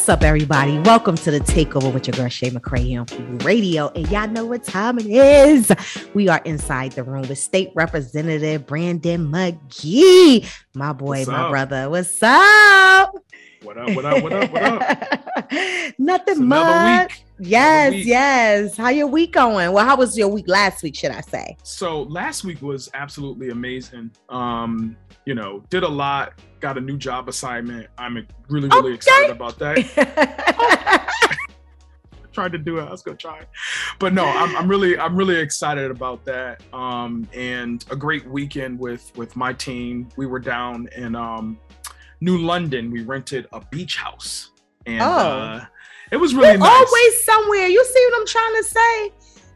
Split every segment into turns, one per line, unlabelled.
What's up, everybody? Welcome to the Takeover with your girl Shay McCray here on Radio. And y'all know what time it is. We are inside the room with State Representative Brandon McGee, my boy,
What's
my
up?
brother. What's up?
What up? What up? What up? What up?
Nothing much. Yes, yes. How your week going? Well, how was your week last week? Should I say?
So last week was absolutely amazing. Um, you know, did a lot, got a new job assignment. I'm really, really
Okay.
excited about that. Tried to do it. I was gonna try. But no, I'm, I'm really, I'm really excited about that. Um, and a great weekend with with my team. We were down in um New London. We rented a beach house. And
Oh.
uh it was really nice.
always somewhere. You see what I'm trying to say?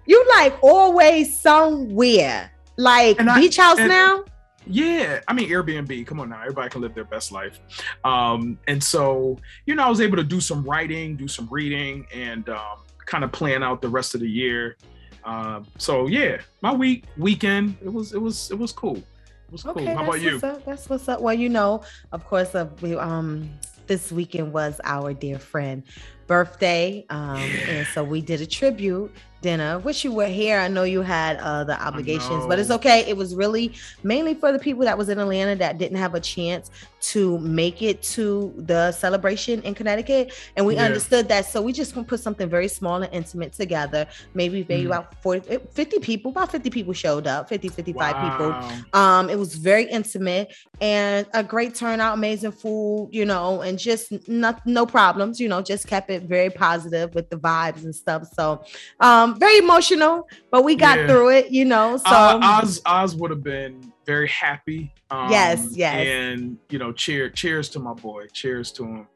You like always somewhere. Like
I-
beach house
and-
now?
Yeah, I mean Airbnb. Come on now, everybody can live their best life. Um, and so, you know, I was able to do some writing, do some reading, and um, kind of plan out the rest of the year. Um, so yeah, my week weekend it was it was it was cool. It was cool. How about you?
That's what's up. Well, you know, of course, uh, we, um, this weekend was our dear friend birthday, um, and so we did a tribute dinner. Wish you were here. I know you had other obligations, but it's okay. It was really mainly for the people that was in Atlanta that didn't have a chance to make it to the celebration in Connecticut, and we
Yeah.
understood that. So we just gonna put something very small and intimate together. Maybe maybe
Mhm.
about 40, 50 people. About 50 people showed up. 50, 55 people. Um, it was very intimate and a great turnout, amazing food, you know, and just not no problems, you know, just kept it very positive with the vibes and stuff. So um very emotional, but we got
Yeah.
through it, you know. So
Uh, Oz Oz would have been very happy. Um,
Yes, yes.
And you know, cheer cheers to my boy. Cheers to him.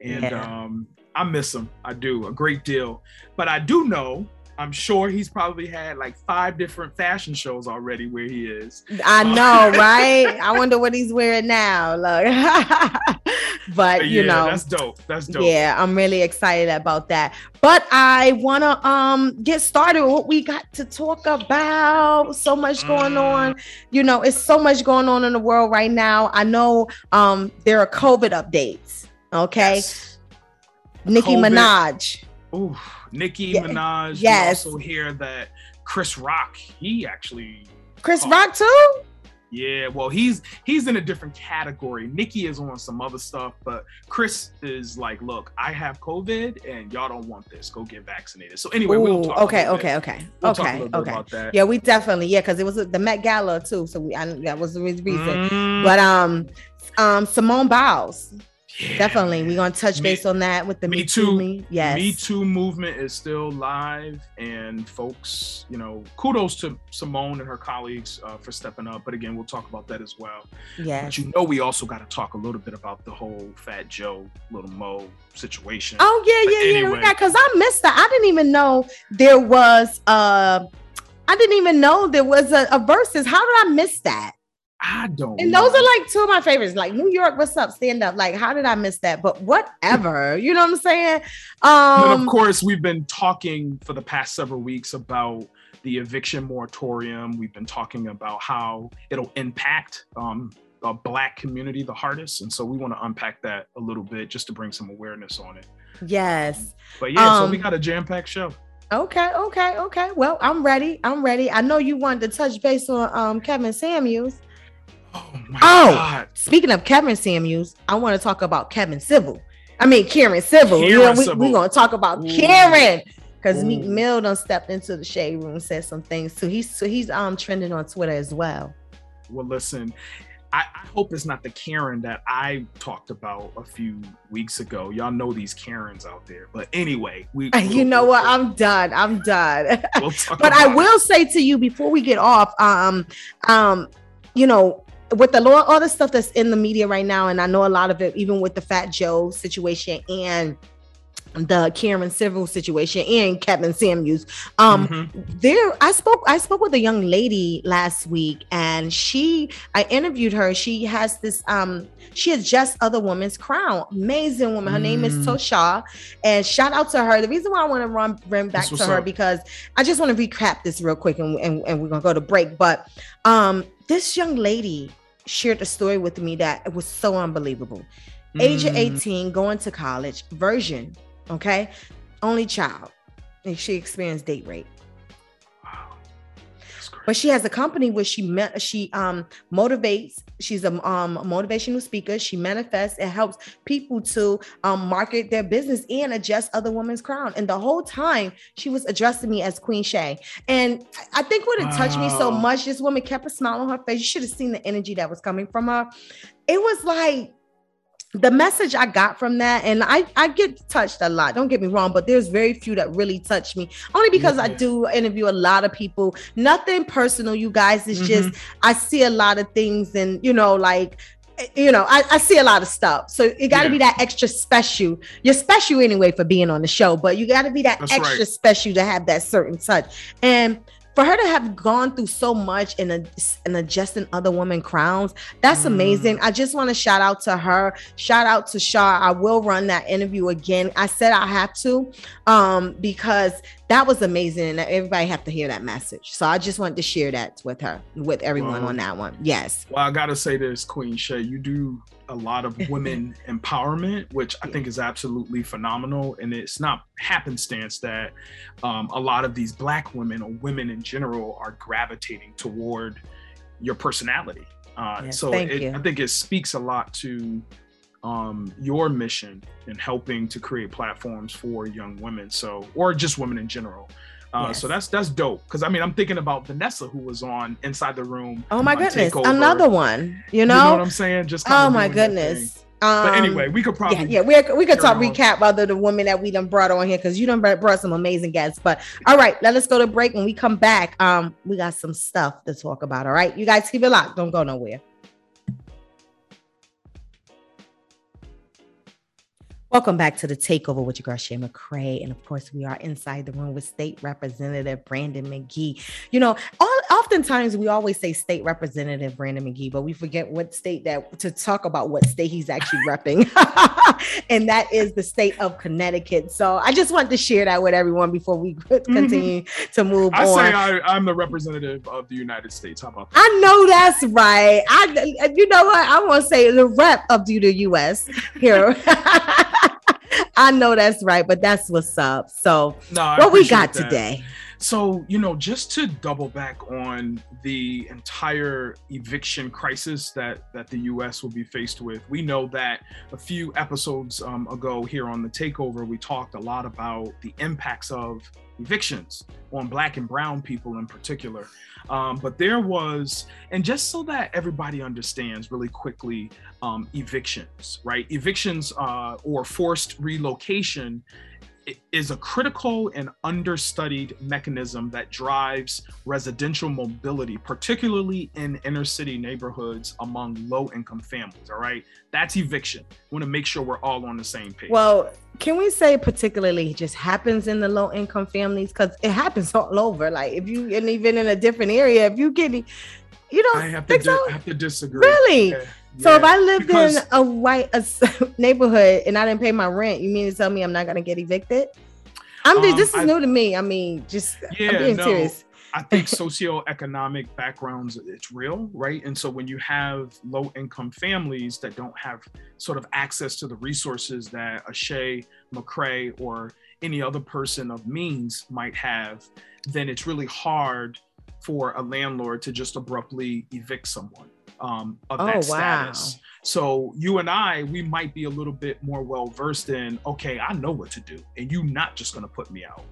And
Yeah.
um, I miss him. I do a great deal. But I do know. I'm sure he's probably had like five different fashion shows already where he is.
I know, right? I wonder what he's wearing now. Look. but you
yeah,
know,
that's dope. That's dope.
Yeah, I'm really excited about that. But I want to um get started with what we got to talk about. So much going
Mm.
on. You know, it's so much going on in the world right now. I know um there are COVID updates. Okay.
Yes.
Nicki
COVID.
Minaj.
Ooh, Nicki Minaj.
yes.
We also hear that Chris Rock. He actually
Chris. Rock too?
Yeah, well, he's he's in a different category. Nikki is on some other stuff, but Chris is like, look, I have COVID, and y'all don't want this. Go get vaccinated. So anyway, we'll talk.
okay, okay,
bit-
okay.
We'll
okay, okay. Yeah, we definitely, yeah, because it was the Met Gala too. So we I, that was the reason.
Mm,
But um um Simone Biles.
Yeah,
Definitely. We're gonna touch
Me-
base on that with the
Me
Me, Too.
Too.
Me, yes.
Me Too movement is still live, and folks, you know, kudos to Simone and her colleagues uh, for stepping up. But again, we'll talk about that as well.
Yes.
But you know, we also got to talk a little bit about the whole Fat Joe, Little Mo situation.
Oh yeah, yeah, yeah.
anyway.
yeah. Because I missed that. I didn't even know there was uh I didn't even know there was a, a versus. How did I miss that?
I don't.
And those
know.
are like two of my favorites. Like New York, what's up? Stand up. Like, how did I miss that? But whatever. You know what I'm saying?
Um, And
Um
of course, we've been talking for the past several weeks about the eviction moratorium. We've been talking about how it'll impact um, the Black community the hardest, and so we want to unpack that a little bit just to bring some awareness on it.
yes.
But yeah, so
Um,
we got a jam-packed show.
Okay, okay, okay. Well, I'm ready. I'm ready. I know you wanted to touch base on um Kevin Samuels.
Oh my
Oh.
God!
Speaking of Kevin Samuels, I want to talk about Kevin Civil. I mean Karen Civil. you know, we, we're gonna talk about
Ooh.
Karen because Meek. Mill done stepped into the shade room and said some things. So he's so he's um trending on Twitter as well.
Well, listen. I, I hope it's not the Karen that I talked about a few weeks ago. Y'all know these Karens out there. But anyway, we
you know what? I'm done. I'm done.
we'll
but I
about it.
will say to you before we get off, um, um, you know, with the law, all the stuff that's in the media right now, and I know a lot of it, even with the Fat Joe situation and the Karen Civil situation and Kevin Samuels. Um,
Mhm.
there I spoke I spoke with a young lady last week and she I interviewed her. She has this um she has just other woman's crown. Amazing woman. Her name is
Mm.
Tosha. And shout out to her. The reason why I want to run run back
That's
to her
up.
because I just want to recap this real quick and, and, and we're gonna go to break. But um this young lady shared a story with me that it was so unbelievable. age of 18, going to college, virgin, okay, only child. And she experienced date rape. But she has a company where she met, she um motivates. She's a um motivational speaker. She manifests and helps people to um market their business and adjust other women's crown. And the whole time she was addressing me as Queen Shay. And I think what it wow. touched me so much, this woman kept a smile on her face. You should have seen the energy that was coming from her. It was like the message I got from that, and I, I get touched a lot. Don't get me wrong, but there's very few that really touch me. Only because. I do interview a lot of people. Nothing personal, you guys. It's mm-hmm. just I see a lot of things, and you know, like you know, I, I see a lot of stuff. So it got to yeah. be that extra special. You're special anyway for being on the show, but you got to be that That's extra right. special to have that certain touch. And for her to have gone through so much and and adjusting other women crowns that's mm. amazing. I just want to shout out to her. Shout out to Shar i will run that interview again. I said i have to um because that was amazing and everybody have to hear that message so i just wanted to share that with her with everyone well, on that one yes
well i gotta say this queen shay you do a lot of women empowerment, which I think is absolutely phenomenal. And it's not happenstance that um, a lot of these Black women or women in general are gravitating toward your personality. Uh, yes, so it, I think it speaks a lot to um, your mission in helping to create platforms for young women. So, or just women in general. Uh, yes. So that's that's dope. Because I mean, I'm thinking about Vanessa, who was on Inside the Room.
Oh my goodness, Takeover. another one. You know? you know
what I'm saying? Just
oh my goodness.
Um, but anyway, we could probably
yeah, yeah we we could talk recap other the women that we done brought on here because you done brought some amazing guests. But all right, let us go to break. When we come back, um, we got some stuff to talk about. All right, you guys keep it locked. Don't go nowhere. Welcome back to the takeover with your girl Shay McCray. And of course, we are inside the room with State Representative Brandon McGee. You know, all, oftentimes we always say State Representative Brandon McGee, but we forget what state that to talk about what state he's actually repping. and that is the state of Connecticut. So I just want to share that with everyone before we mm-hmm. continue mm-hmm. to move on.
I
on.
say I, am the representative of the United States. How about
that? I know that's right. I, you know what? I want to say the rep of the US here. I know that's right, but that's what's up. So, no, what we got that. today?
So, you know, just to double back on the entire eviction crisis that that the U.S. will be faced with, we know that a few episodes um, ago here on the Takeover, we talked a lot about the impacts of evictions on Black and Brown people in particular. Um, but there was, and just so that everybody understands really quickly, um, evictions, right? Evictions uh, or forced relocation is a critical and understudied mechanism that drives residential mobility, particularly in inner city neighborhoods among low income families. All right. That's eviction. We want to make sure we're all on the same page.
Well, can we say particularly just happens in the low income families? Because it happens all over. Like if you, and even in a different area, if you get, you know,
I have to, di- so? I have to disagree.
Really? So if I lived because, in a white a neighborhood and I didn't pay my rent, you mean to tell me I'm not gonna get evicted? I'm um, this is I, new to me. I mean, just yeah, I'm being no, serious.
I think socioeconomic backgrounds it's real, right? And so when you have low income families that don't have sort of access to the resources that a Shay McCray or any other person of means might have, then it's really hard for a landlord to just abruptly evict someone um, of oh, that status. Wow. So you and I, we might be a little bit more well versed in. Okay, I know what to do, and you're not just going to put me out.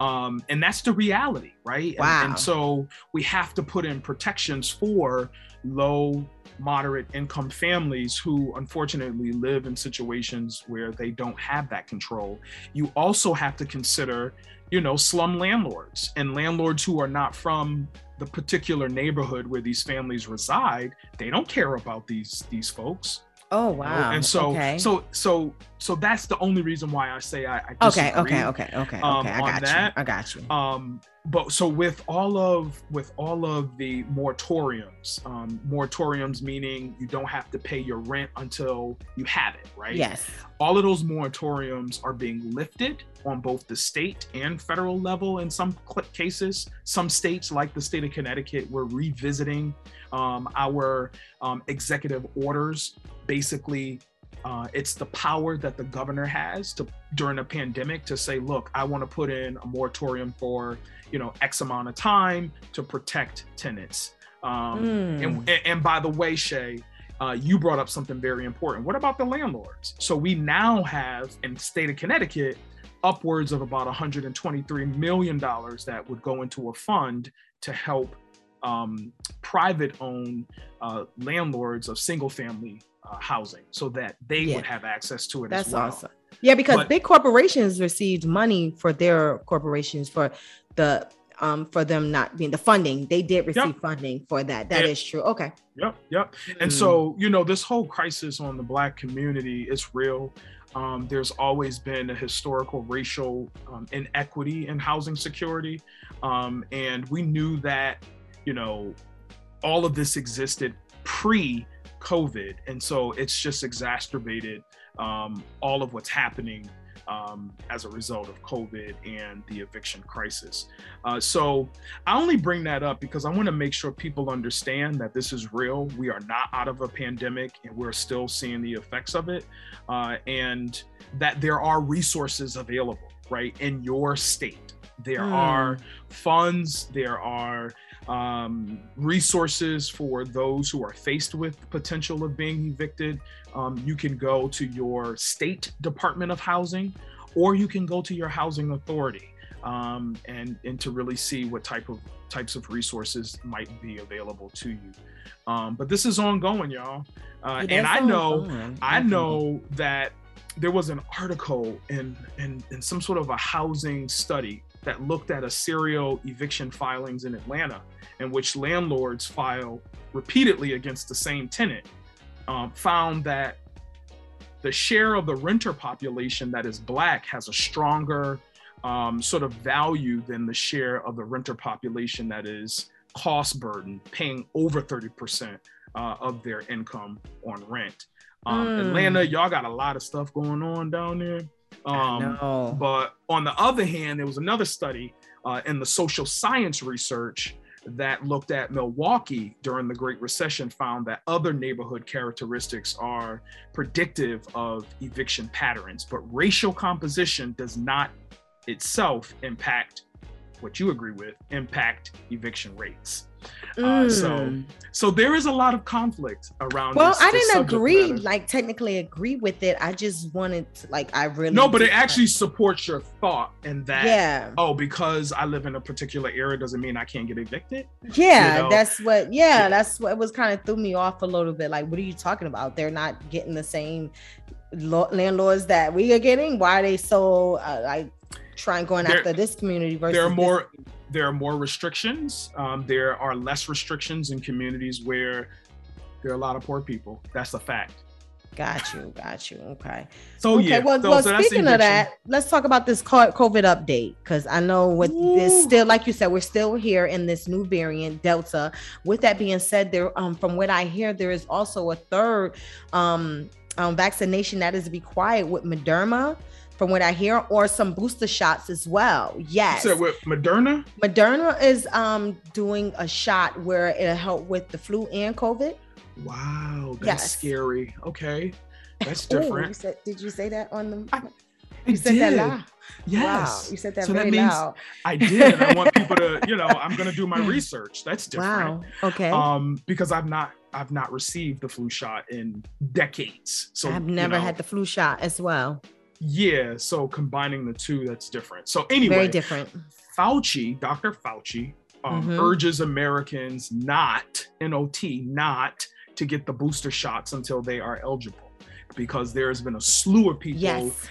Um, and that's the reality, right?
Wow.
And, and so we have to put in protections for low moderate income families who unfortunately live in situations where they don't have that control. You also have to consider, you know, slum landlords and landlords who are not from the particular neighborhood where these families reside, they don't care about these these folks.
Oh wow!
And so,
okay.
so, so, so that's the only reason why I say I. I
okay, okay, okay, okay, um, okay. I got that. you. I got you.
Um, but so with all of with all of the moratoriums, um, moratoriums meaning you don't have to pay your rent until you have it, right?
Yes.
All of those moratoriums are being lifted on both the state and federal level in some cases. Some states, like the state of Connecticut, were revisiting um, our um, executive orders, basically Uh, it's the power that the governor has to during a pandemic to say, look, I want to put in a moratorium for you know X amount of time to protect tenants. Um, mm. and, and by the way, Shay, uh, you brought up something very important. What about the landlords? So we now have in the state of Connecticut upwards of about 123 million dollars that would go into a fund to help um, private-owned uh, landlords of single-family uh, housing, so that they yeah. would have access to it.
That's
as well.
awesome. Yeah, because but, big corporations received money for their corporations for the um, for them not being the funding. They did receive yep. funding for that. That is true. Okay.
Yep. Yep. Mm. And so, you know, this whole crisis on the black community is real. Um, there's always been a historical racial um, inequity in housing security. Um, and we knew that, you know, all of this existed pre COVID. And so it's just exacerbated um, all of what's happening um, as a result of COVID and the eviction crisis. Uh, so I only bring that up because I want to make sure people understand that this is real. We are not out of a pandemic and we're still seeing the effects of it. Uh, and that there are resources available, right, in your state. There mm. are funds, there are um, resources for those who are faced with the potential of being evicted. Um, you can go to your state Department of Housing, or you can go to your housing authority um, and and to really see what type of types of resources might be available to you. Um, but this is ongoing, y'all, uh, and I know I know that there was an article in, in in some sort of a housing study that looked at a serial eviction filings in Atlanta, in which landlords file repeatedly against the same tenant, um, found that the share of the renter population that is Black has a stronger um, sort of value than the share of the renter population that is cost burden, paying over 30% uh, of their income on rent. Um, mm. Atlanta, y'all got a lot of stuff going on down there. Um, but on the other hand, there was another study uh, in the social science research that looked at Milwaukee during the Great Recession found that other neighborhood characteristics are predictive of eviction patterns, but racial composition does not itself impact what you agree with, impact eviction rates. Mm. Uh, so, mm. so there is a lot of conflict around.
Well,
this,
I didn't agree, matter. like technically agree with it. I just wanted to, like, I really
no, but it actually supports your thought and that. Yeah. Oh, because I live in a particular area doesn't mean I can't get evicted.
Yeah, you know? that's what. Yeah, yeah, that's what was kind of threw me off a little bit. Like, what are you talking about? They're not getting the same landlords that we are getting. Why are they so uh, like trying going there, after this community versus?
There are more there are more restrictions. Um, there are less restrictions in communities where there are a lot of poor people. That's a fact.
Got you, got you. Okay.
So
okay,
yeah.
Well,
so,
well
so
speaking of that, let's talk about this COVID update because I know with Ooh. this still, like you said, we're still here in this new variant Delta. With that being said, there, um, from what I hear, there is also a third um, um vaccination that is required with Moderna from what I hear, or some booster shots as well. Yes.
So with Moderna?
Moderna is um doing a shot where it'll help with the flu and COVID.
Wow, that's yes. scary. Okay. That's different. Ooh,
you said, did you say that on the
I, you said
did.
that loud. Yes.
Wow. You said that so very that means loud.
I did. I want people to, you know, I'm gonna do my research. That's different.
Wow. Okay.
Um, because I've not I've not received the flu shot in decades. So
I've never
you know,
had the flu shot as well.
Yeah, so combining the two, that's different. So anyway,
very different.
Fauci, Dr. Fauci, um, mm-hmm. urges Americans not, NOT, not to get the booster shots until they are eligible, because there has been a slew of people yes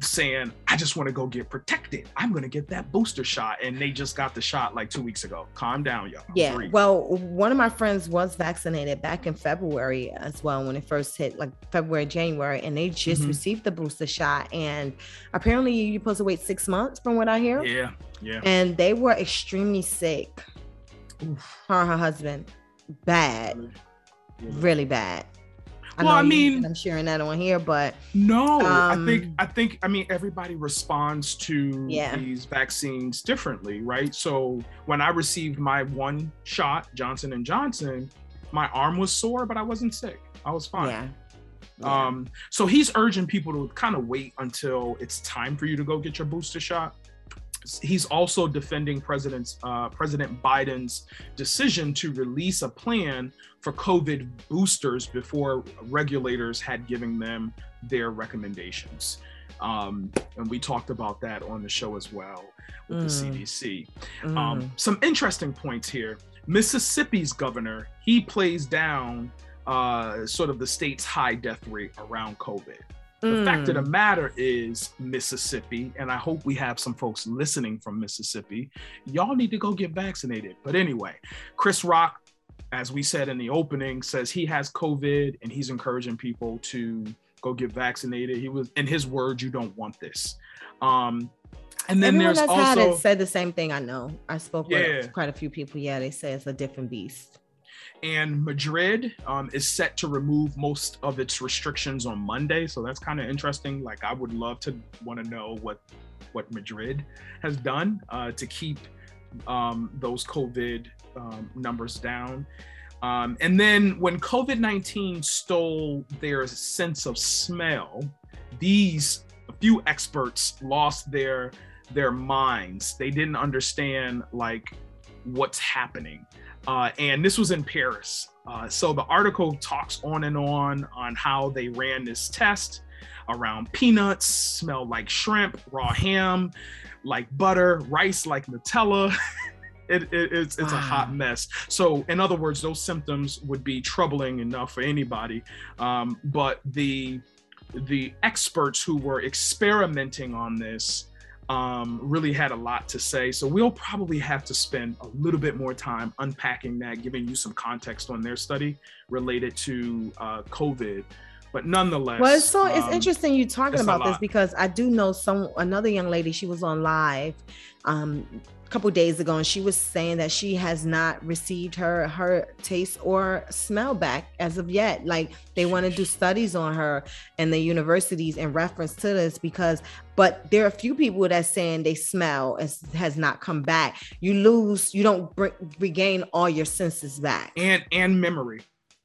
saying, I just want to go get protected. I'm going to get that booster shot. And they just got the shot like two weeks ago. Calm down, y'all.
Yeah. Breathe. Well, one of my friends was vaccinated back in February as well, when it first hit like February, January, and they just mm-hmm. received the booster shot. And apparently, you're supposed to wait six months from what I hear.
Yeah. Yeah.
And they were extremely sick. Oof. Her and her husband. Bad. Really? really bad. I well, I mean, I'm sharing that on here, but
no, um, I think I think I mean everybody responds to yeah. these vaccines differently, right? So when I received my one shot, Johnson and Johnson, my arm was sore, but I wasn't sick. I was fine.
Yeah.
Yeah. Um, so he's urging people to kind of wait until it's time for you to go get your booster shot. He's also defending President uh, President Biden's decision to release a plan for COVID boosters before regulators had given them their recommendations. Um, and we talked about that on the show as well with mm. the CDC. Mm. Um, some interesting points here. Mississippi's governor, he plays down uh, sort of the state's high death rate around COVID. The mm. fact of the mm. matter is, Mississippi, and I hope we have some folks listening from Mississippi, y'all need to go get vaccinated. But anyway, Chris Rock, as we said in the opening, says he has COVID and he's encouraging people to go get vaccinated. He was, in his words, you don't want this. Um, and then Everyone there's that's also had
it said the same thing. I know. I spoke yeah. with quite a few people. Yeah, they say it's a different beast.
And Madrid um, is set to remove most of its restrictions on Monday, so that's kind of interesting. Like, I would love to want to know what what Madrid has done uh, to keep um, those COVID um, numbers down. Um, and then when COVID 19 stole their sense of smell, these a few experts lost their their minds. They didn't understand like what's happening. Uh, and this was in Paris. Uh, so the article talks on and on on how they ran this test around peanuts, smell like shrimp, raw ham, like butter, rice like Nutella. it, it, it's it's a hot mess. So, in other words, those symptoms would be troubling enough for anybody. Um, but the the experts who were experimenting on this um, really had a lot to say. So we'll probably have to spend a little bit more time unpacking that, giving you some context on their study related to uh, COVID. But nonetheless,
well, it's so um, it's interesting you talking about this because I do know some another young lady. She was on live um, a couple days ago and she was saying that she has not received her her taste or smell back as of yet. Like they want to do studies on her and the universities in reference to this because but there are a few people that saying they smell as has not come back. You lose you don't regain all your senses back.
And and memory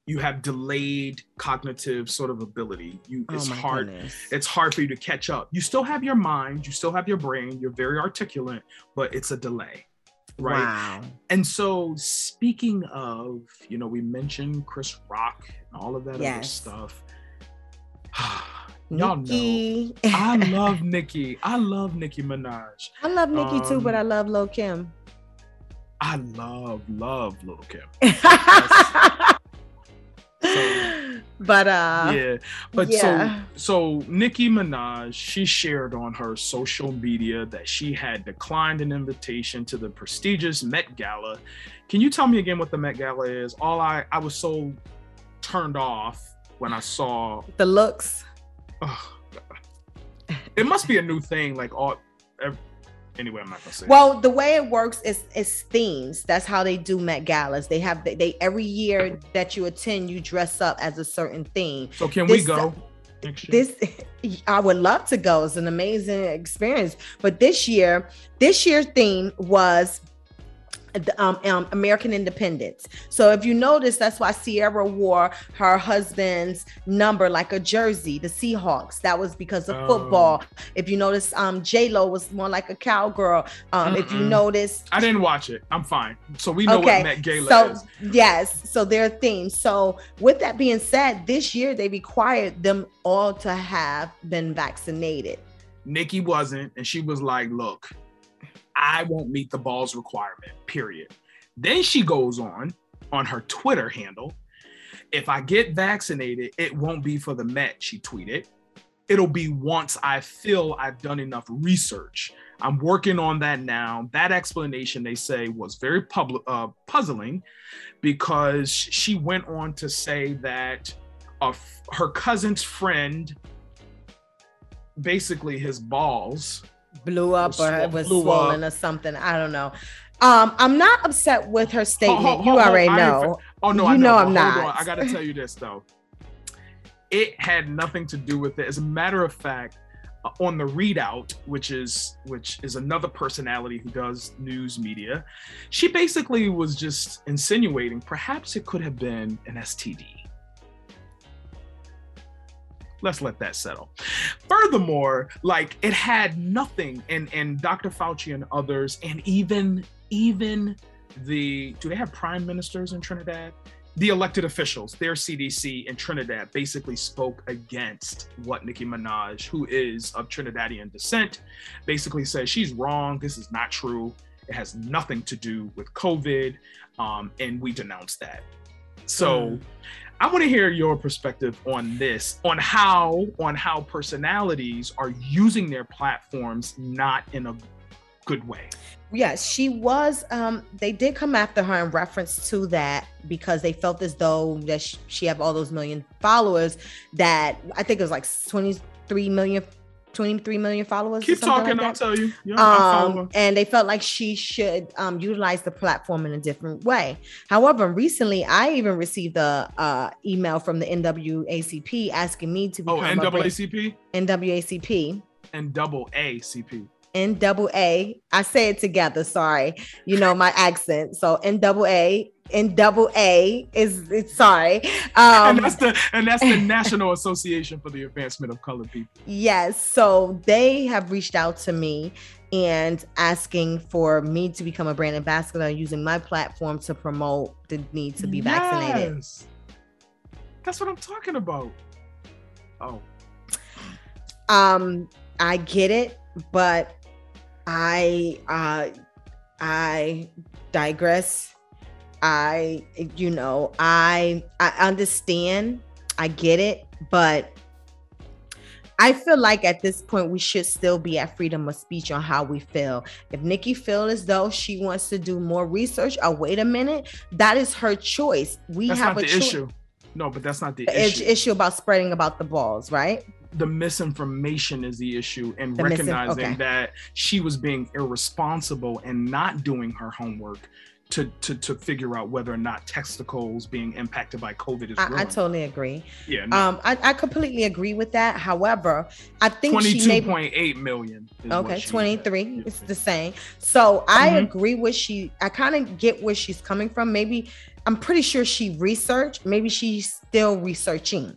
you have delayed cognitive sort of ability. You oh it's hard. Goodness. It's hard for you to catch up. You still have your mind, you still have your brain, you're very articulate, but it's a delay. Right. Wow. And so speaking of, you know, we mentioned Chris Rock and all of that yes. other stuff. Y'all Nicki. know I love Nicki. I love Nicki Minaj.
I love Nicki um, too, but I um, love Lil Kim.
I love, love Lil Kim.
but uh
yeah. But yeah. so so nicki minaj she shared on her social media that she had declined an invitation to the prestigious met gala. Can you tell me again what the met gala is? All i i was so turned off when i saw
the looks.
Oh, it must be a new thing like all anyway, I'm not gonna say.
Well, the way it works is is themes. That's how they do Met Galas. They have they, they every year that you attend, you dress up as a certain theme.
So can this, we go?
This I would love to go. It's an amazing experience. But this year, this year's theme was um, um, American independence. So if you notice, that's why Ciara wore her husband's number like a jersey, the Seahawks. That was because of oh. football. If you notice, um, J Lo was more like a cowgirl. Um, if you notice,
I didn't watch it. I'm fine. So we know okay. what Met Gala so, is.
Yes. So their theme. So with that being said, this year they required them all to have been vaccinated.
Nicki wasn't, and she was like, "Look." I won't meet the balls requirement, period. Then she goes on on her Twitter handle. If I get vaccinated, it won't be for the Met, she tweeted. It'll be once I feel I've done enough research. I'm working on that now. That explanation, they say, was very uh, puzzling because she went on to say that her cousin's friend, basically his balls,
blew up or was swollen up. or something. I don't know. Um, I'm not upset with her statement. Hold, hold, you already know.
Oh no, you I know, know I'm not. I gotta tell you this though. It had nothing to do with it. As a matter of fact, uh, on the readout, which is which is another personality who does news media, she basically was just insinuating perhaps it could have been an STD. Let's let that settle. Furthermore, like it had nothing, and and Dr. Fauci and others, and even even the do they have prime ministers in Trinidad? The elected officials, their CDC in Trinidad, basically spoke against what Nicki Minaj, who is of Trinidadian descent, basically says she's wrong. This is not true. It has nothing to do with COVID, um, and we denounce that. So. Mm I want to hear your perspective on this, on how on how personalities are using their platforms not in a good way.
Yes, she was. Um, they did come after her in reference to that because they felt as though that she, she have all those million followers. That I think it was like twenty three million 23 million followers.
Keep talking, like I'll tell you.
Yeah, um, and they felt like she should um, utilize the platform in a different way. However, recently I even received a uh, email from the NAACP asking me to
oh, become oh NAACP,
NAACP,
and double ACP.
N double A. I say it together. Sorry, you know my accent. So N double A in double A is it's sorry.
Um, and that's the and that's the National Association for the Advancement of Colored People.
Yes, so they have reached out to me and asking for me to become a brand ambassador using my platform to promote the need to be yes. vaccinated.
That's what I'm talking about. Oh.
Um, I get it, but I uh I digress I, you know, I I understand, I get it, but I feel like at this point we should still be at freedom of speech on how we feel. If Nikki feels as though she wants to do more research, or wait a minute, that is her choice. We
that's
have
a
cho-
issue. No, but that's not the,
the
issue.
issue about spreading about the balls, right?
The misinformation is the issue and the recognizing okay. that she was being irresponsible and not doing her homework to, to to figure out whether or not testicles being impacted by COVID is
I, I totally agree.
Yeah, no.
um, I, I completely agree with that. However, I think
twenty-two point eight million.
Okay, twenty-three. It's the same. So I mm-hmm. agree with she. I kind of get where she's coming from. Maybe I'm pretty sure she researched. Maybe she's still researching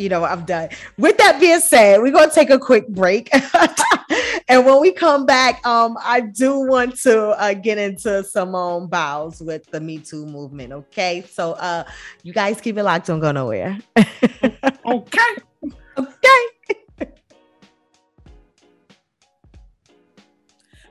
you know, I'm done. With that being said, we're gonna take a quick break. and when we come back, um, I do want to uh, get into Simone Biles with the Me Too movement. Okay, so uh, you guys keep it locked. Don't go nowhere.
okay.
Okay.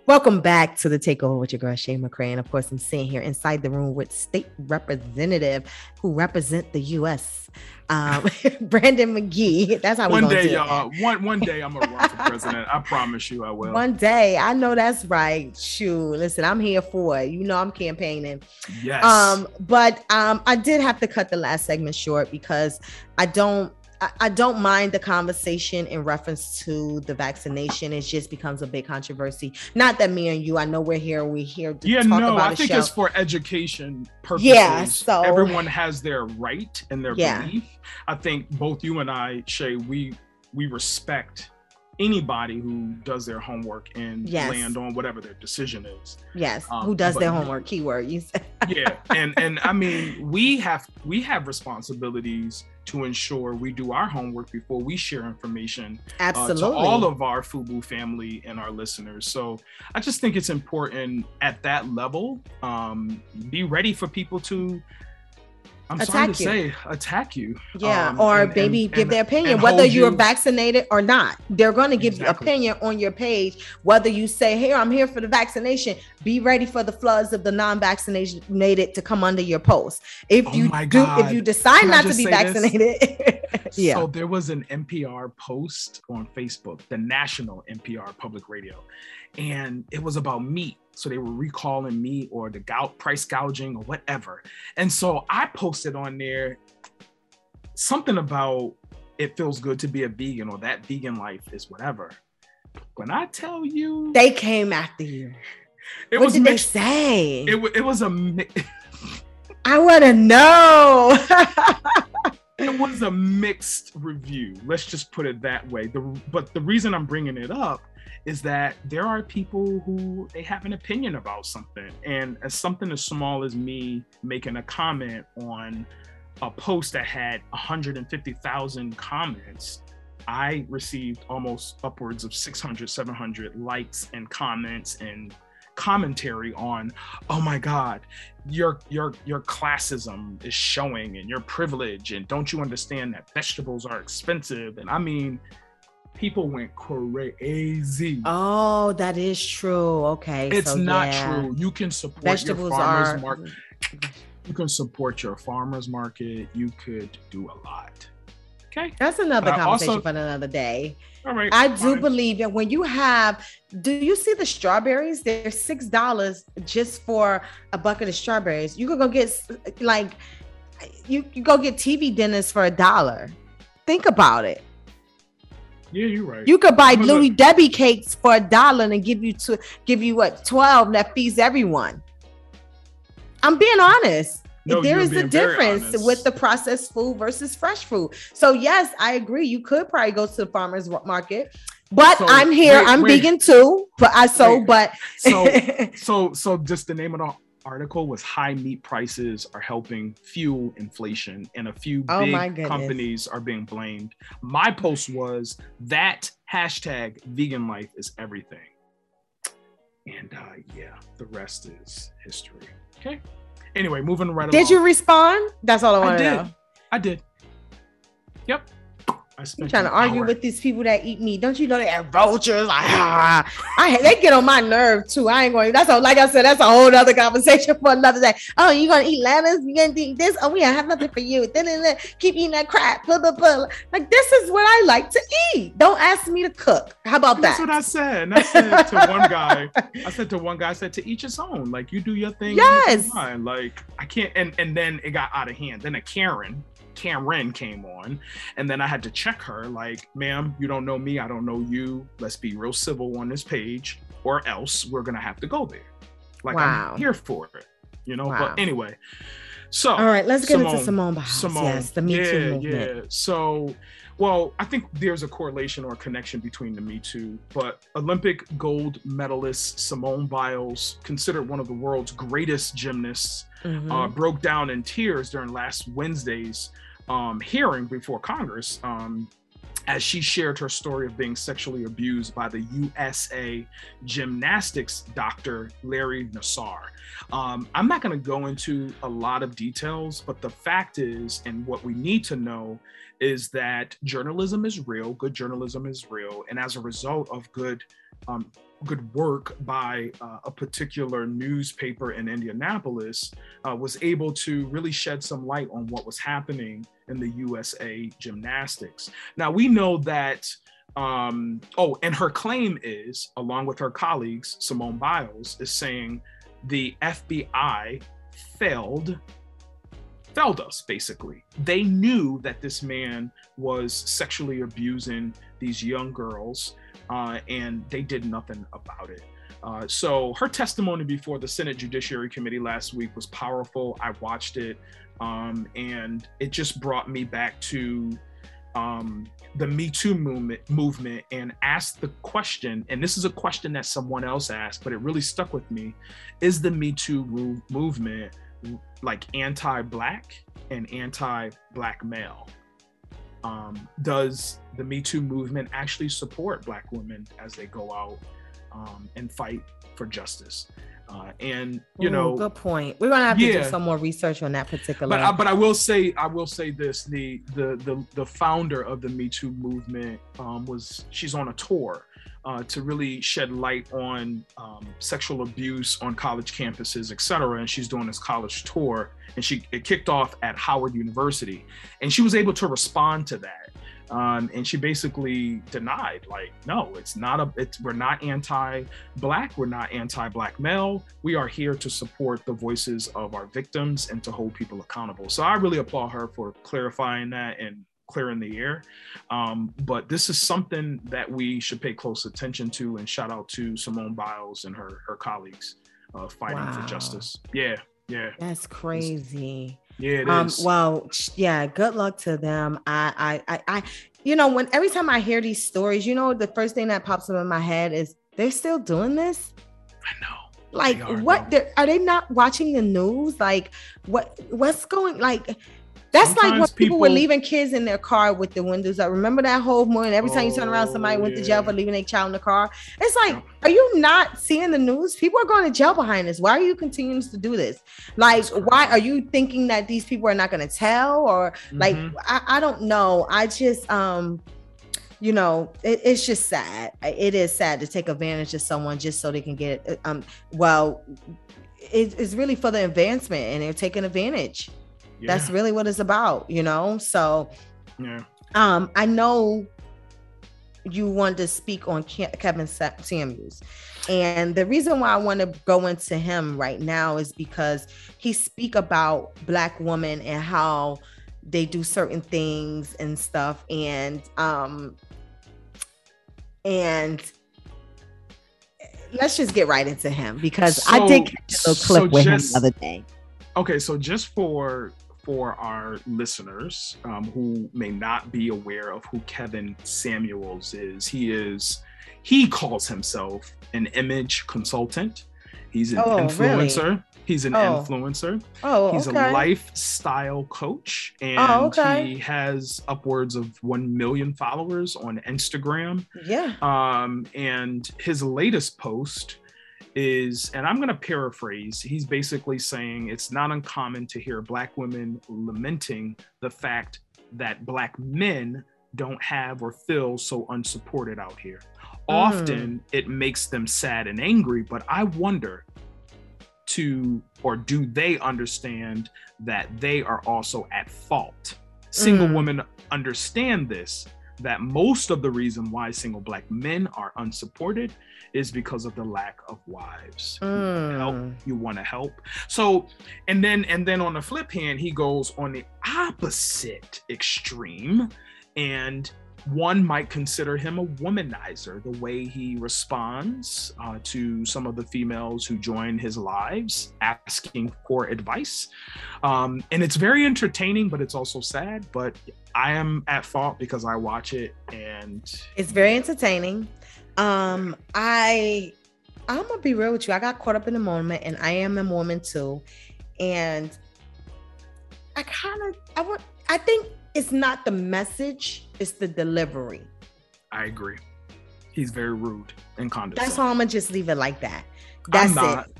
Welcome back to the takeover with your girl Shay McCray. And of course, I'm sitting here inside the room with state representative who represent the US, um, Brandon McGee. That's how we're gonna do it.
one
day,
y'all. One one day I'm gonna run for president. I promise you, I will.
One day, I know that's right. Shoot, listen, I'm here for it. You know, I'm campaigning.
Yes.
Um, but um, I did have to cut the last segment short because I don't I, don't mind the conversation in reference to the vaccination. It just becomes a big controversy. Not that me and you, I know we're here, we're here to yeah, talk no, about I
think
show.
it's for education purposes.
Yeah, so
everyone has their right and their yeah. belief. I think both you and I, Shay, we we respect anybody who does their homework and yes. land on whatever their decision is.
Yes, um, who does their homework? Keyword you said.
yeah, and and I mean we have we have responsibilities to ensure we do our homework before we share information
Absolutely. Uh, to
all of our FUBU family and our listeners. So I just think it's important at that level. Um, be ready for people to I'm attack sorry to you. say, attack you.
Yeah, um, or and, maybe and, give and, their opinion, whether you're you... vaccinated or not. They're going to give exactly. you opinion on your page, whether you say, "Here, I'm here for the vaccination." Be ready for the floods of the non-vaccinated to come under your post. If oh you do, if you decide Can not to be vaccinated,
yeah. So there was an NPR post on Facebook, the national NPR public radio, and it was about meat so they were recalling me or the gout price gouging or whatever. And so I posted on there something about it feels good to be a vegan or that vegan life is whatever. When I tell you,
they came after you.
It
what
was
did
mixed,
they say?
It, it was a.
I want to know.
it was a mixed review. Let's just put it that way. The, but the reason I'm bringing it up is that there are people who they have an opinion about something and as something as small as me making a comment on a post that had 150,000 comments, I received almost upwards of 600, 700 likes and comments and commentary on, oh my God, your your your classism is showing and your privilege, and don't you understand that vegetables are expensive? And I mean, people went crazy.
Oh, that is true. Okay.
It's so, not yeah. true. You can support vegetables your farmers market. You can support your farmers market. You could do a lot. Okay.
That's another conversation also, for another day. All right. I do fine. believe that when you have, do you see the strawberries? They're six dollars just for a bucket of strawberries. You could go get like you, you go get TV dinners for a dollar. Think about it.
Yeah, you're right.
You could buy Little Debbie cakes for a dollar and give you to give you what twelve that feeds everyone. I'm being honest. No, there is a difference with the processed food versus fresh food. So yes, I agree. You could probably go to the farmers market, but so, I'm here. Wait, I'm wait. vegan too. But I so wait. but
so so so just the name of the article was high meat prices are helping fuel inflation and a few oh big companies are being blamed. My post was that hashtag vegan life is everything. And uh, yeah, the rest is history. Okay. Anyway, moving right
Did along. Did you respond? That's all I want to know.
I did. Yep.
I'm trying to argue with these people that eat meat. Don't you know they have vultures? Like, ah, I they get on my nerve too. I ain't going. That's a, like I said. That's a whole other conversation for another day. Oh, you gonna eat lettuce? You gonna eat this? Oh, we don't have nothing for you. Then, keep eating that crap. Blah, blah, blah. Like this is what I like to eat. Don't ask me to cook. How about that?
That's what I said. And I said to one guy. I said to one guy. I said to each his own. Like you do your thing.
Yes.
Like I can't. And and then it got out of hand. Then a Karen Cameron came on, and then I had to check her, like, ma'am, you don't know me, I don't know you. Let's be real civil on this page, or else we're gonna have to go there. Like wow. I'm here for it, you know. Wow. But anyway, so
all right, let's get Simone, into Simone Biles. Simone, yes, the Me yeah, Too movement.
Yeah. So, well, I think there's a correlation or a connection between the Me Too, but Olympic gold medalist Simone Biles, considered one of the world's greatest gymnasts, mm-hmm. uh, broke down in tears during last Wednesday's um, hearing before Congress um, as she shared her story of being sexually abused by the USA gymnastics doctor Larry Nassar. Um, I'm not going to go into a lot of details, but the fact is, and what we need to know is that journalism is real, good journalism is real, and as a result of good um, good work by uh, a particular newspaper in Indianapolis uh, was able to really shed some light on what was happening in the USA gymnastics. Now we know that. Um, oh, and her claim is, along with her colleagues, Simone Biles, is saying the FBI failed failed us basically they knew that this man was sexually abusing these young girls uh, and they did nothing about it. Uh, so her testimony before the Senate Judiciary Committee last week was powerful. I watched it, um, and it just brought me back to um, the Me Too movement, movement and asked the question. And this is a question that someone else asked, but it really stuck with me: Is the Me Too movement like anti-black and anti-black male? Um, does the Me Too movement actually support Black women as they go out um, and fight for justice? Uh, and you Ooh, know,
good point. We're gonna have yeah. to do some more research on that particular.
But I, but I will say I will say this: the the the the founder of the Me Too movement um, was she's on a tour uh, to really shed light on um, sexual abuse on college campuses, et cetera. And she's doing this college tour, and she it kicked off at Howard University, and she was able to respond to that. Um, and she basically denied, like, no, it's not a, it's we're not anti-black, we're not anti-black male. We are here to support the voices of our victims and to hold people accountable. So I really applaud her for clarifying that and clear in the air. Um, but this is something that we should pay close attention to. And shout out to Simone Biles and her her colleagues uh, fighting wow. for justice. Yeah, yeah.
That's crazy.
It's, yeah, it um, is.
Well, yeah. Good luck to them. I, I, I, I, you know, when every time I hear these stories, you know, the first thing that pops up in my head is they're still doing this.
I know.
Like, they are, what? Are they not watching the news? Like, what? What's going? Like, That's like when people, people, were leaving kids in their car with the windows up. Remember that whole morning? Every time oh, you turn around, somebody yeah. went to jail for leaving a child in the car. It's like, yeah. are you not seeing the news? People are going to jail behind this. Why are you continuing to do this? Like, why are you thinking that these people are not going to tell? Or like, mm-hmm. I, I don't know. I just um you know, it, it's just sad. It is sad to take advantage of someone just so they can get um well it, it's really for the advancement and they're taking advantage. Yeah. That's really what it's about, you know? So yeah. um I know you want to speak on Kevin Samuels. And the reason why I want to go into him right now is because he speak about black women and how they do certain things and stuff and um and let's just get right into him because so, I did catch a little clip so with just, him the other day.
Okay, so just for for our listeners um, who may not be aware of who Kevin Samuels is, he is he calls himself an image consultant. He's an oh, influencer. Really? He's an oh. influencer. Oh, he's okay. a lifestyle coach, oh, and oh, okay. he has upwards of one million followers on Instagram.
Yeah.
Um, and his latest post is, and I'm going to paraphrase. He's basically saying it's not uncommon to hear Black women lamenting the fact that Black men don't have or feel so unsupported out here. Often mm. it makes them sad and angry, but I wonder to or do they understand that they are also at fault? Single mm. women understand this that most of the reason why single black men are unsupported is because of the lack of wives mm. help you want to help so and then and then on the flip hand he goes on the opposite extreme and one might consider him a womanizer the way he responds uh, to some of the females who join his lives asking for advice. Um, and it's very entertaining but it's also sad. But i am at fault because i watch it and
it's very entertaining. Um i i'm gonna be real with you. I got caught up in the moment and i am a woman too. And i kind of i want i think it's not the message, it's the delivery.
I agree. He's very rude and condescending.
That's how I'm gonna just leave it like that. That's it.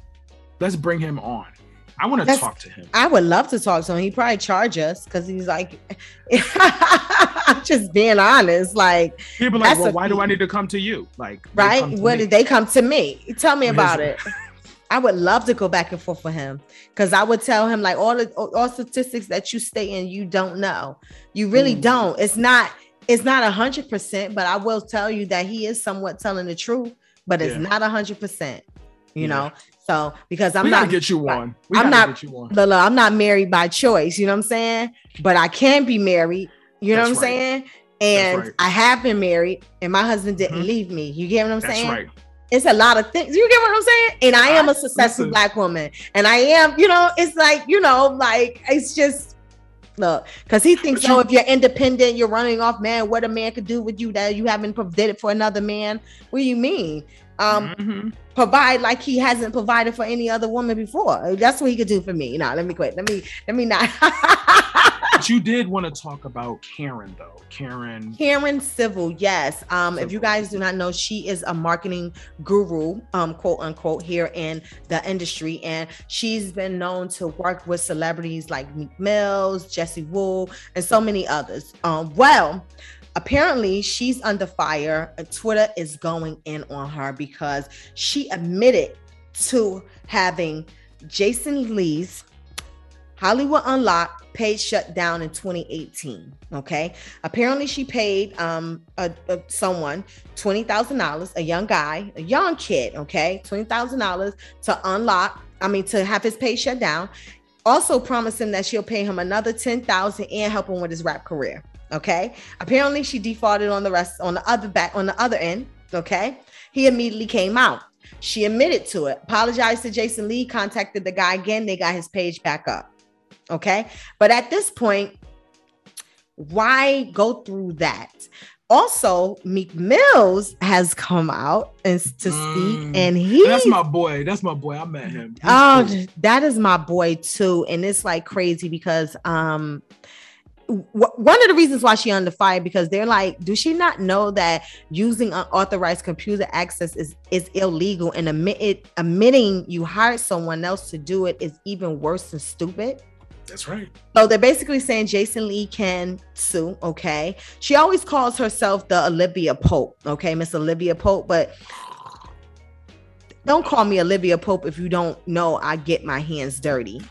Let's bring him on. I want to talk to him.
I would love to talk to him. He probably charge us because he's like, I'm just being honest. Like
people like, well, why do I need to come to you? Like,
right? When did they come to me? Tell me about it. I would love to go back and forth with him because I would tell him like all the all statistics that you state and you don't know. You really mm. don't. It's not it's not a hundred percent, but I will tell you that he is somewhat telling the truth, but it's yeah. not a hundred percent. You yeah. know, so because I'm
we
not
get you one,
We I'm not get you on. Look, I'm not married by choice. You know what I'm saying? But I can be married. You know That's what I'm right. saying? And right. I have been married, and my husband didn't mm-hmm. leave me. You get what I'm That's saying? Right it's a lot of things. You get what I'm saying? And I am a successful Listen. black woman. And I am, you know, it's like, you know, like it's just look, because he thinks, oh, if you're independent, you're running off, man, what a man could do with you that you haven't provided for another man. What do you mean? Um, mm-hmm. provide like he hasn't provided for any other woman before. That's what he could do for me. Now, let me quit. Let me let me not.
but you did want to talk about Karen though. Karen.
Karen Civil, yes. Um, Civil. if you guys do not know, she is a marketing guru, um, quote unquote, here in the industry, and she's been known to work with celebrities like Meek Mills, Jessie Woo, and so many others. Um, well, apparently she's under fire. Twitter is going in on her because she admitted to having Jason Lee's Hollywood Unlocked page shut down in 2018. Okay. Apparently, she paid um a, a someone twenty thousand dollars, a young guy, a young kid. Okay, twenty thousand dollars to unlock. I mean, to have his page shut down. Also, promising that she'll pay him another ten thousand and help him with his rap career. Okay. Apparently, she defaulted on the rest on the other back on the other end. Okay. He immediately came out. She admitted to it, apologized to Jason Lee, contacted the guy again. They got his page back up. Okay. But at this point, Why go through that? Also, Meek Mills has come out and to mm. speak, and he
that's my boy. That's my boy. I met him.
He's oh, cool. that is my boy too, and it's like crazy because um one of the reasons why she under fire because they're like, do she not know that using unauthorized computer access is is illegal and admit admitting you hired someone else to do it is even worse than stupid?
That's right.
So they're basically saying Jason Lee can sue. Okay. She always calls herself the Olivia Pope. Okay, Miss Olivia Pope, but don't call me Olivia Pope if you don't know I get my hands dirty.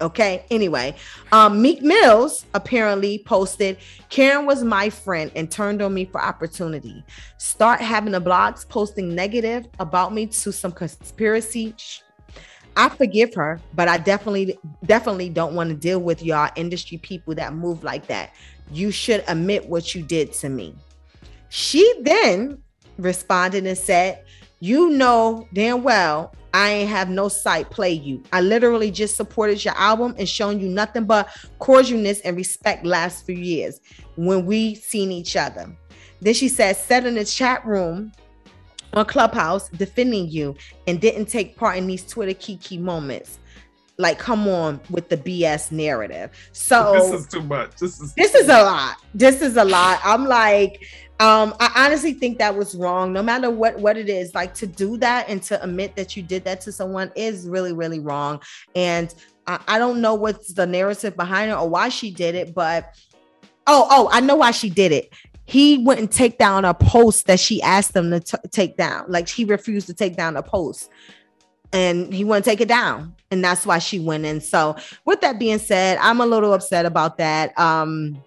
Okay. Anyway, um, Meek Mills apparently posted Karen was my friend and turned on me for opportunity. Start having the blogs posting negative about me to some conspiracy. I forgive her, but I definitely, definitely don't want to deal with y'all industry people that move like that. You should admit what you did to me. She then responded and said, You know damn well I ain't have no sight play you. I literally just supported your album and shown you nothing but cordialness and respect last few years when we seen each other. Then she said, "Said in the chat room on Clubhouse defending you and didn't take part in these Twitter kiki moments. Like, come on with the BS narrative. So
this is too much. This is
this is a lot. This is a lot. I'm like, um i honestly think that was wrong no matter what what it is like to do that and to admit that you did that to someone is really really wrong and i, I don't know what's the narrative behind it or why she did it but oh oh i know why she did it he wouldn't take down a post that she asked him to t- take down like he refused to take down a post and he wouldn't take it down and that's why she went in so with that being said i'm a little upset about that um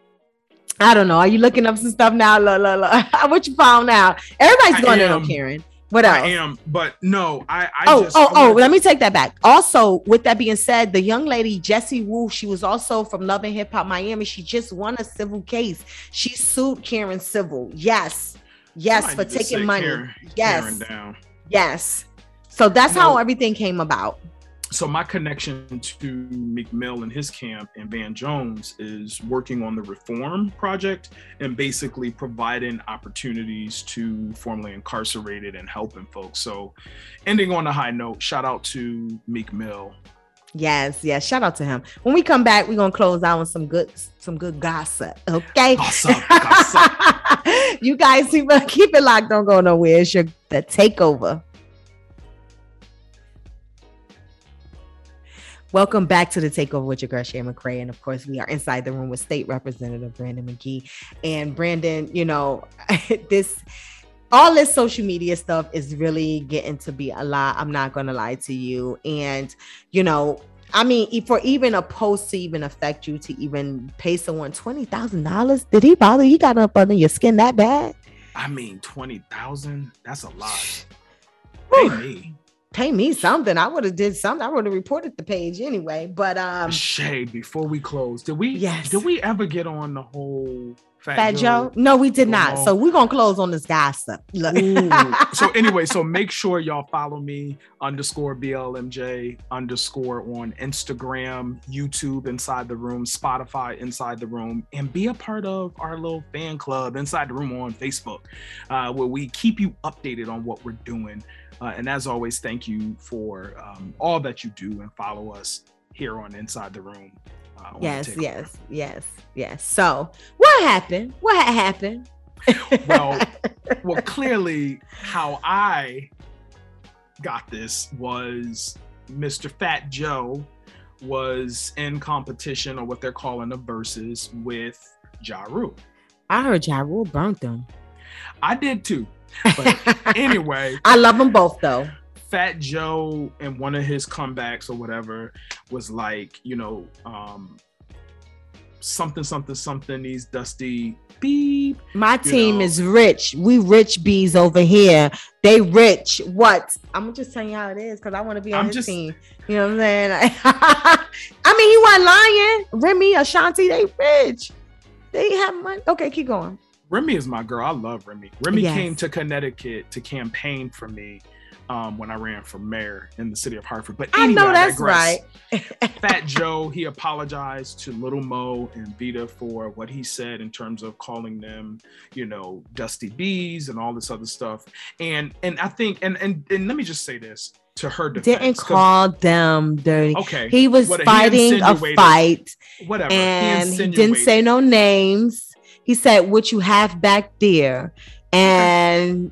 I don't know. Are you looking up some stuff now? La, la, la. what you found out? Everybody's going in on Karen. What else?
I am, but no, I. I
oh,
just,
oh, oh. Let me take that back. Also, with that being said, the young lady Jessie Woo, she was also from Love and Hip Hop Miami. She just won a civil case. She sued Karen civil. Yes, yes, for taking money. Karen, yes, Karen yes. So that's no. how everything came about
so my connection to Meek Mill and his camp and Van Jones is working on the reform project and basically providing opportunities to formerly incarcerated and helping folks. So ending on a high note, shout out to Meek Mill.
Yes, yes. Shout out to him. When we come back, we're gonna close out with some good some good gossip. Okay. Gossip, gossip. you guys keep, keep it locked, don't go nowhere. It's your the takeover. Welcome back to the Takeover with your girl Shay McCray, and of course, we are inside the room with State Representative Brandon McGee. And Brandon, you know, this all this social media stuff is really getting to be a lot. I'm not gonna lie to you, and you know, I mean, for even a post to even affect you to even pay someone twenty thousand dollars, did he bother? He got up under your skin that bad?
I mean, twenty thousand. That's a lot. Pay me
pay me something. I would have did something. I would have reported the page anyway. But um
Shay, before we close, did we
yes
did we ever get on the whole
Fat, Fat Joe? Joe? No, we did not. So we're gonna close on this gossip.
so anyway, so make sure y'all follow me underscore BLMJ underscore on Instagram, YouTube, Inside the Room, Spotify, Inside the Room, and be a part of our little fan club Inside the Room on Facebook, uh, where we keep you updated on what we're doing. Uh, and as always, thank you for um, all that you do and follow us here on Inside the Room.
Uh, yes, yes, yes, yes. So, what happened? What happened?
well, well, clearly, how I got this was Mr. Fat Joe was in competition or what they're calling the verses with Ja Rule.
I heard Ja Rule burnt them.
I did too. But anyway,
I love them both though.
Fat Joe and one of his comebacks or whatever was like, you know, um, something, something, something. These dusty beep.
My team know. is rich. We rich bees over here. They rich. What? I'm just telling you how it is because I want to be on I'm his just, team. You know what I'm saying? I mean, he wasn't lying. Remy, Ashanti, they rich. They have money. Okay, keep going.
Remy is my girl. I love Remy. Remy yes. came to Connecticut to campaign for me um, when I ran for mayor in the city of Hartford. But
I know that's
digress.
right.
Fat Joe, he apologized to Little Mo and Vita for what he said in terms of calling them, you know, dusty bees and all this other stuff. And and I think and and, and let me just say this to her defense.
Didn't call them dirty.
Okay.
He was
What- he
fighting a fight
Whatever.
And he didn't say no names. He said, What you have back there. And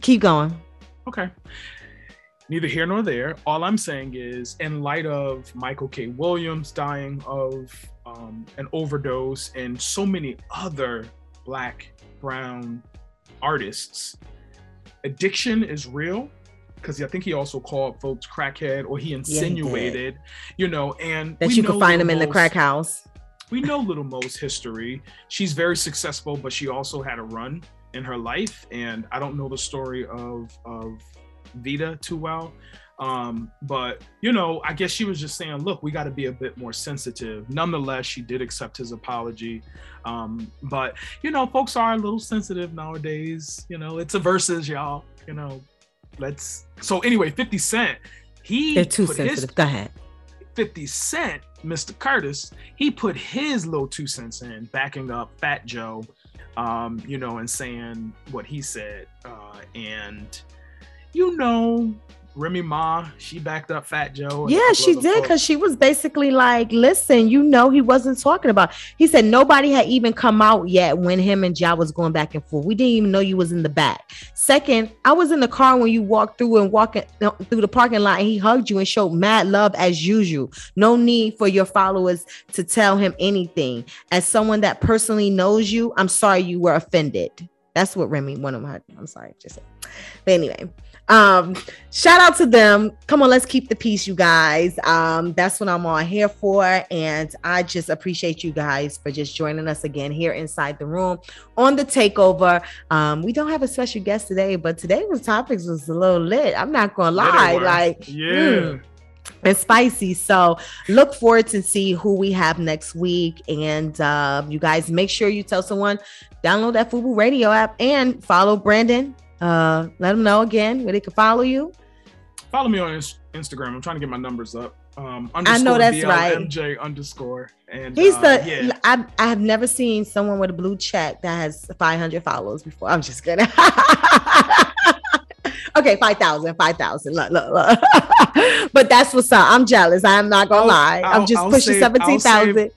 keep going.
Okay. Neither here nor there. All I'm saying is, in light of Michael K. Williams dying of um, an overdose and so many other Black, Brown artists, addiction is real. Because I think he also called folks crackhead, or he insinuated, you know, and
That you could find him in the crack house.
We know little Mo's history. She's very successful, but she also had a run in her life, and I don't know the story of of Vita too well. Um, but you know, I guess she was just saying, look, we got to be a bit more sensitive. Nonetheless, she did accept his apology. Um, but you know, folks are a little sensitive nowadays. You know, it's a versus, y'all. You know, let's. So anyway, Fifty Cent, he
They're too
put his
sensitive. Go ahead.
50 Cent, Mr. Curtis, he put his little two cents in, backing up Fat Joe, um, you know, and saying what he said. Uh, and, you know, Remy Ma, she backed up Fat Joe.
Yeah, she did because she was basically like, listen, you know, he wasn't talking about. He said nobody had even come out yet when him and Ja was going back and forth. We didn't even know you was in the back. Second, I was in the car when you walked through and walking uh, through the parking lot and he hugged you and showed mad love as usual. No need for your followers to tell him anything. As someone that personally knows you, I'm sorry you were offended. That's what Remy, one of my, I'm sorry, just. But anyway, um, shout out to them. Come on, let's keep the peace, you guys. Um, that's what I'm all here for. And I just appreciate you guys for just joining us again here inside the room on the takeover. Um, we don't have a special guest today, but today was topics was a little lit. I'm not gonna lie, like
yeah.
mm, and spicy. So look forward to see who we have next week. And uh, you guys make sure you tell someone, download that Fubu Radio app and follow Brandon. Uh, let them know again where they can follow you.
Follow me on Ins- Instagram. I'm trying to get my numbers up. Um,
I know
underscore
that's right.
BLMJ underscore. And
He's
uh,
the
yeah.
I, I have never seen someone with a blue check that has 500 followers before. I'm just kidding. okay, 5,000, 5,000. Look, look, look. but that's what's up. I'm jealous. I'm not gonna
I'll-
lie. I'm just
I'll
pushing 17,000.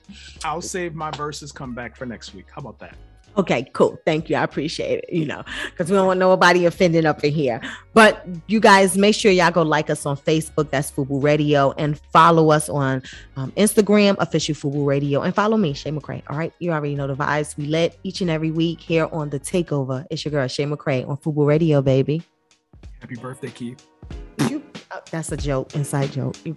I'll save my verses come back for next week. How about that?
Okay, cool. Thank you. I appreciate it. You know, because we don't want nobody offended up in here. But you guys, make sure y'all go like us on Facebook. That's Fubu Radio, and follow us on um, Instagram, official Fubu Radio, and follow me, Shay McCray. All right, you already know the vibes. We let each and every week here on the Takeover. It's your girl Shay McCray on Fubu Radio, baby.
Happy birthday, Keith.
You, oh, that's a joke, inside joke. You-